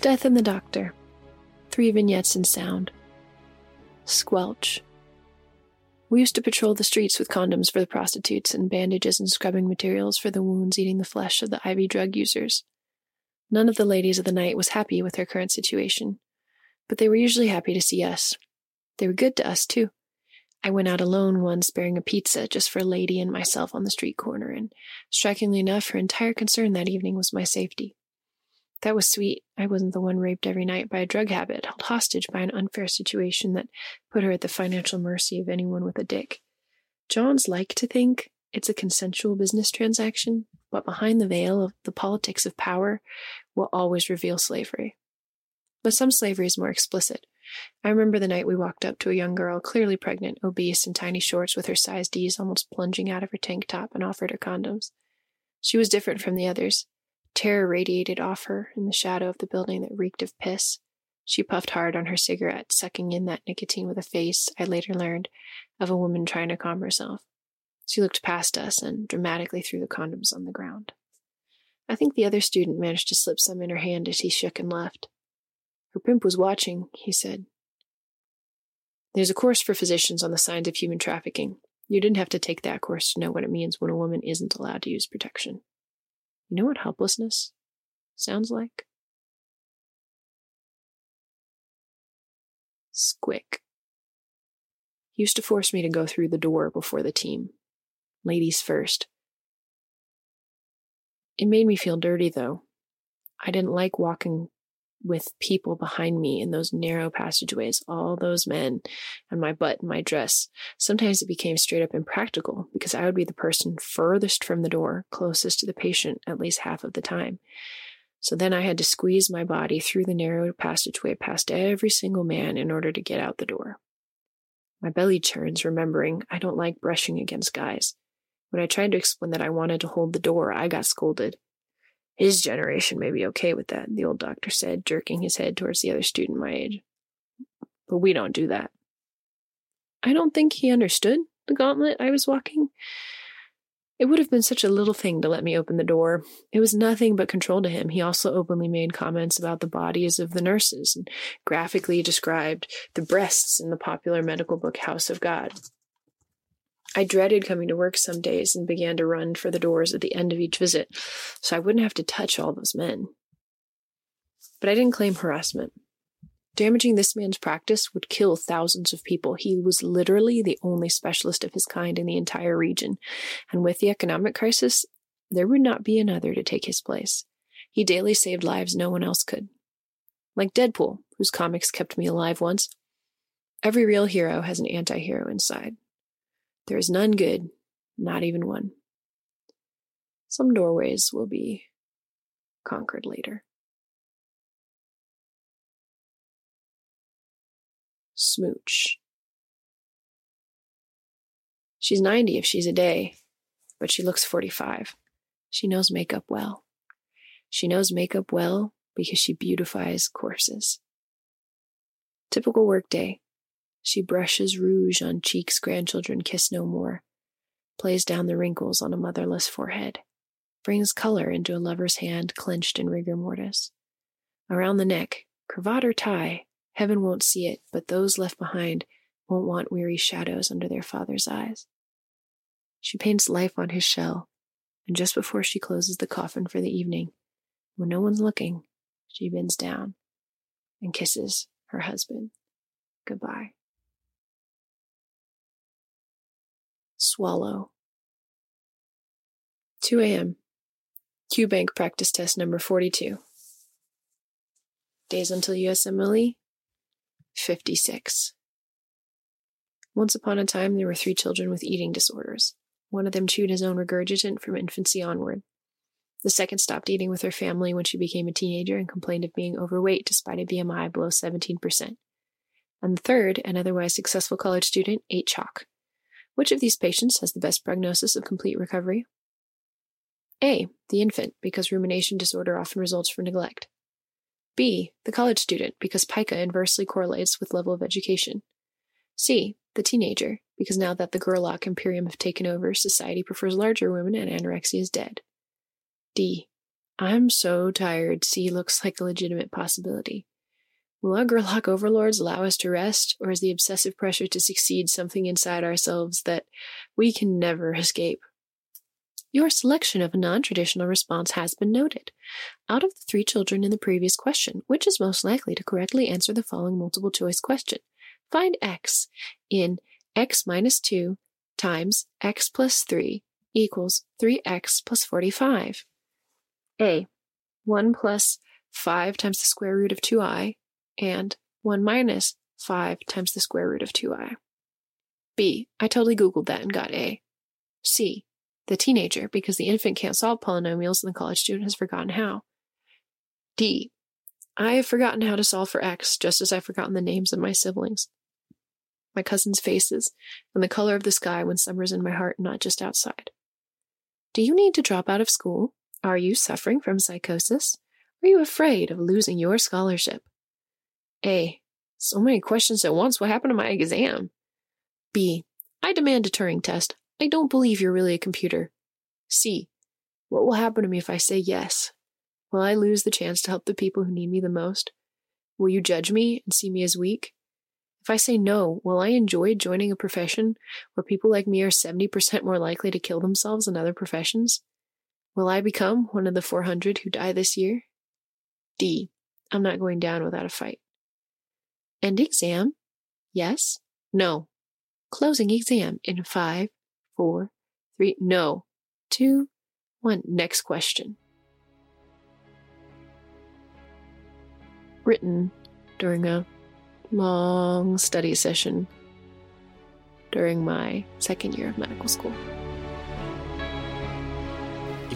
Death and the Doctor. Three vignettes in sound. Squelch. We used to patrol the streets with condoms for the prostitutes and bandages and scrubbing materials for the wounds eating the flesh of the IV drug users. None of the ladies of the night was happy with their current situation, but they were usually happy to see us. They were good to us, too. I went out alone once bearing a pizza just for a lady and myself on the street corner, and strikingly enough, her entire concern that evening was my safety. That was sweet. I wasn't the one raped every night by a drug habit, held hostage by an unfair situation that put her at the financial mercy of anyone with a dick. Johns like to think it's a consensual business transaction, but behind the veil of the politics of power will always reveal slavery. But some slavery is more explicit. I remember the night we walked up to a young girl, clearly pregnant, obese, in tiny shorts with her size D's almost plunging out of her tank top, and offered her condoms. She was different from the others. Terror radiated off her in the shadow of the building that reeked of piss. She puffed hard on her cigarette, sucking in that nicotine with a face, I later learned, of a woman trying to calm herself. She looked past us and dramatically threw the condoms on the ground. I think the other student managed to slip some in her hand as he shook and left. Her pimp was watching, he said. There's a course for physicians on the signs of human trafficking. You didn't have to take that course to know what it means when a woman isn't allowed to use protection. You know what helplessness sounds like? Squick. He used to force me to go through the door before the team. Ladies first. It made me feel dirty, though. I didn't like walking with people behind me in those narrow passageways, all those men, and my butt and my dress. Sometimes it became straight up impractical because I would be the person furthest from the door, closest to the patient at least half of the time. So then I had to squeeze my body through the narrow passageway past every single man in order to get out the door. My belly churns, remembering I don't like brushing against guys. When I tried to explain that I wanted to hold the door, I got scolded. His generation may be okay with that, the old doctor said, jerking his head towards the other student my age. But we don't do that. I don't think he understood the gauntlet I was walking. It would have been such a little thing to let me open the door. It was nothing but control to him. He also openly made comments about the bodies of the nurses and graphically described the breasts in the popular medical book House of God. I dreaded coming to work some days and began to run for the doors at the end of each visit so I wouldn't have to touch all those men. But I didn't claim harassment. Damaging this man's practice would kill thousands of people. He was literally the only specialist of his kind in the entire region, and with the economic crisis, there would not be another to take his place. He daily saved lives no one else could. Like Deadpool, whose comics kept me alive once, every real hero has an anti hero inside. There is none good, not even one. Some doorways will be conquered later. Smooch. She's 90 if she's a day, but she looks 45. She knows makeup well. She knows makeup well because she beautifies courses. Typical workday. She brushes rouge on cheeks grandchildren kiss no more, plays down the wrinkles on a motherless forehead, brings color into a lover's hand clenched in rigor mortis. Around the neck, cravat or tie, heaven won't see it, but those left behind won't want weary shadows under their father's eyes. She paints life on his shell, and just before she closes the coffin for the evening, when no one's looking, she bends down and kisses her husband goodbye. Swallow. 2 a.m. Q Bank practice test number 42. Days until USMLE 56. Once upon a time, there were three children with eating disorders. One of them chewed his own regurgitant from infancy onward. The second stopped eating with her family when she became a teenager and complained of being overweight despite a BMI below 17%. And the third, an otherwise successful college student, ate chalk. Which of these patients has the best prognosis of complete recovery? A. The infant, because rumination disorder often results from neglect. B. The college student, because pica inversely correlates with level of education. C. The teenager, because now that the Gerlach imperium have taken over, society prefers larger women and anorexia is dead. D. I'm so tired. C looks like a legitimate possibility. Will our Gerlach overlords allow us to rest, or is the obsessive pressure to succeed something inside ourselves that we can never escape? Your selection of a non traditional response has been noted. Out of the three children in the previous question, which is most likely to correctly answer the following multiple choice question? Find x in x minus 2 times x plus 3 equals 3x plus 45. A. 1 plus 5 times the square root of 2i and 1 minus 5 times the square root of 2i. B. I totally Googled that and got A. C. The teenager, because the infant can't solve polynomials and the college student has forgotten how. D. I have forgotten how to solve for x, just as I've forgotten the names of my siblings, my cousins' faces, and the color of the sky when summer's in my heart, and not just outside. Do you need to drop out of school? Are you suffering from psychosis? Are you afraid of losing your scholarship? A. So many questions at once. What happened to my exam? B. I demand a Turing test. I don't believe you're really a computer. C. What will happen to me if I say yes? Will I lose the chance to help the people who need me the most? Will you judge me and see me as weak? If I say no, will I enjoy joining a profession where people like me are 70% more likely to kill themselves than other professions? Will I become one of the 400 who die this year? D. I'm not going down without a fight. End exam? Yes? No. Closing exam in five, four, three, no, two, one. Next question. Written during a long study session during my second year of medical school.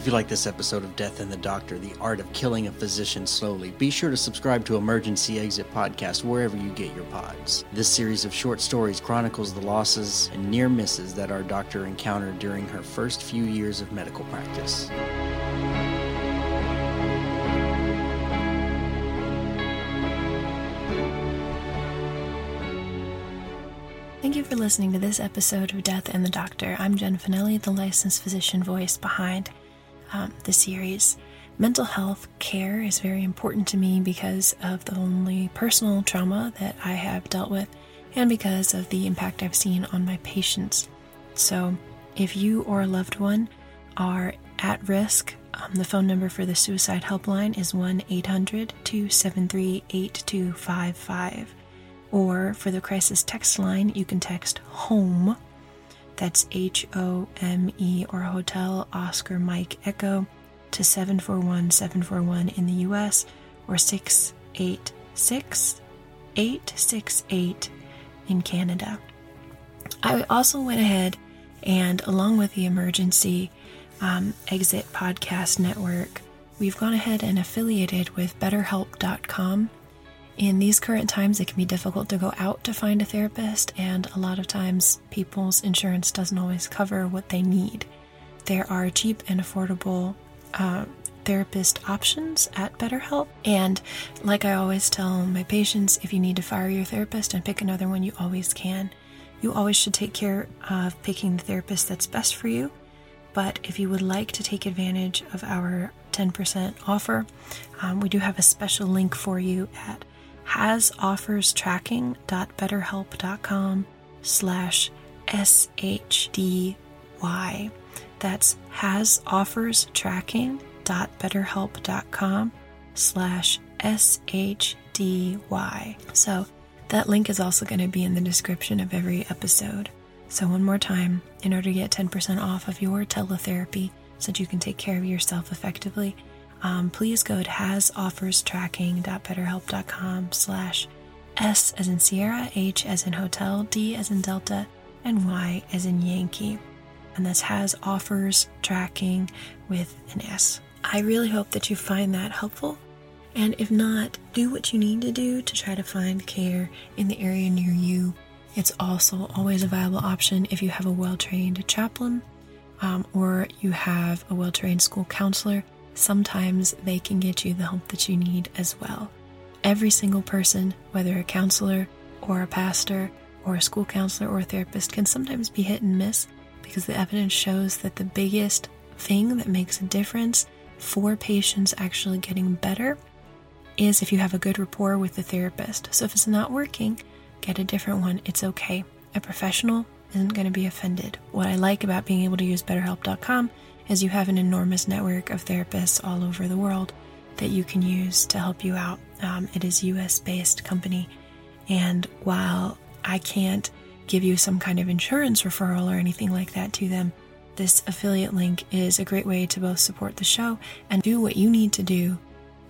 If you like this episode of Death and the Doctor, The Art of Killing a Physician Slowly, be sure to subscribe to Emergency Exit Podcast wherever you get your pods. This series of short stories chronicles the losses and near misses that our doctor encountered during her first few years of medical practice. Thank you for listening to this episode of Death and the Doctor. I'm Jen Finelli, the licensed physician voice behind um, the series. Mental health care is very important to me because of the only personal trauma that I have dealt with and because of the impact I've seen on my patients. So, if you or a loved one are at risk, um, the phone number for the suicide helpline is 1 800 273 8255. Or for the crisis text line, you can text HOME that's H O M E or Hotel Oscar Mike Echo to 741 741 in the US or 686 868 in Canada. I also went ahead and, along with the Emergency um, Exit Podcast Network, we've gone ahead and affiliated with BetterHelp.com in these current times, it can be difficult to go out to find a therapist, and a lot of times people's insurance doesn't always cover what they need. There are cheap and affordable uh, therapist options at BetterHelp. And like I always tell my patients, if you need to fire your therapist and pick another one, you always can. You always should take care of picking the therapist that's best for you. But if you would like to take advantage of our 10% offer, um, we do have a special link for you at hasofferstracking.betterhelp.com slash SHDY. That's hasofferstracking.betterhelp.com slash SHDY. So that link is also going to be in the description of every episode. So, one more time, in order to get 10% off of your teletherapy so that you can take care of yourself effectively, um, please go to hasofferstracking.betterhelp.com slash S as in Sierra, H as in Hotel, D as in Delta, and Y as in Yankee. And this has offers tracking with an S. I really hope that you find that helpful. And if not, do what you need to do to try to find care in the area near you. It's also always a viable option if you have a well trained chaplain um, or you have a well trained school counselor sometimes they can get you the help that you need as well. Every single person, whether a counselor or a pastor or a school counselor or a therapist, can sometimes be hit and miss because the evidence shows that the biggest thing that makes a difference for patients actually getting better is if you have a good rapport with the therapist. So if it's not working, get a different one. It's okay. A professional isn't going to be offended. What I like about being able to use BetterHelp.com is you have an enormous network of therapists all over the world that you can use to help you out. Um, it is US based company. And while I can't give you some kind of insurance referral or anything like that to them, this affiliate link is a great way to both support the show and do what you need to do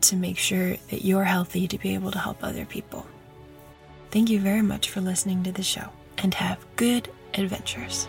to make sure that you're healthy to be able to help other people. Thank you very much for listening to the show and have good adventures.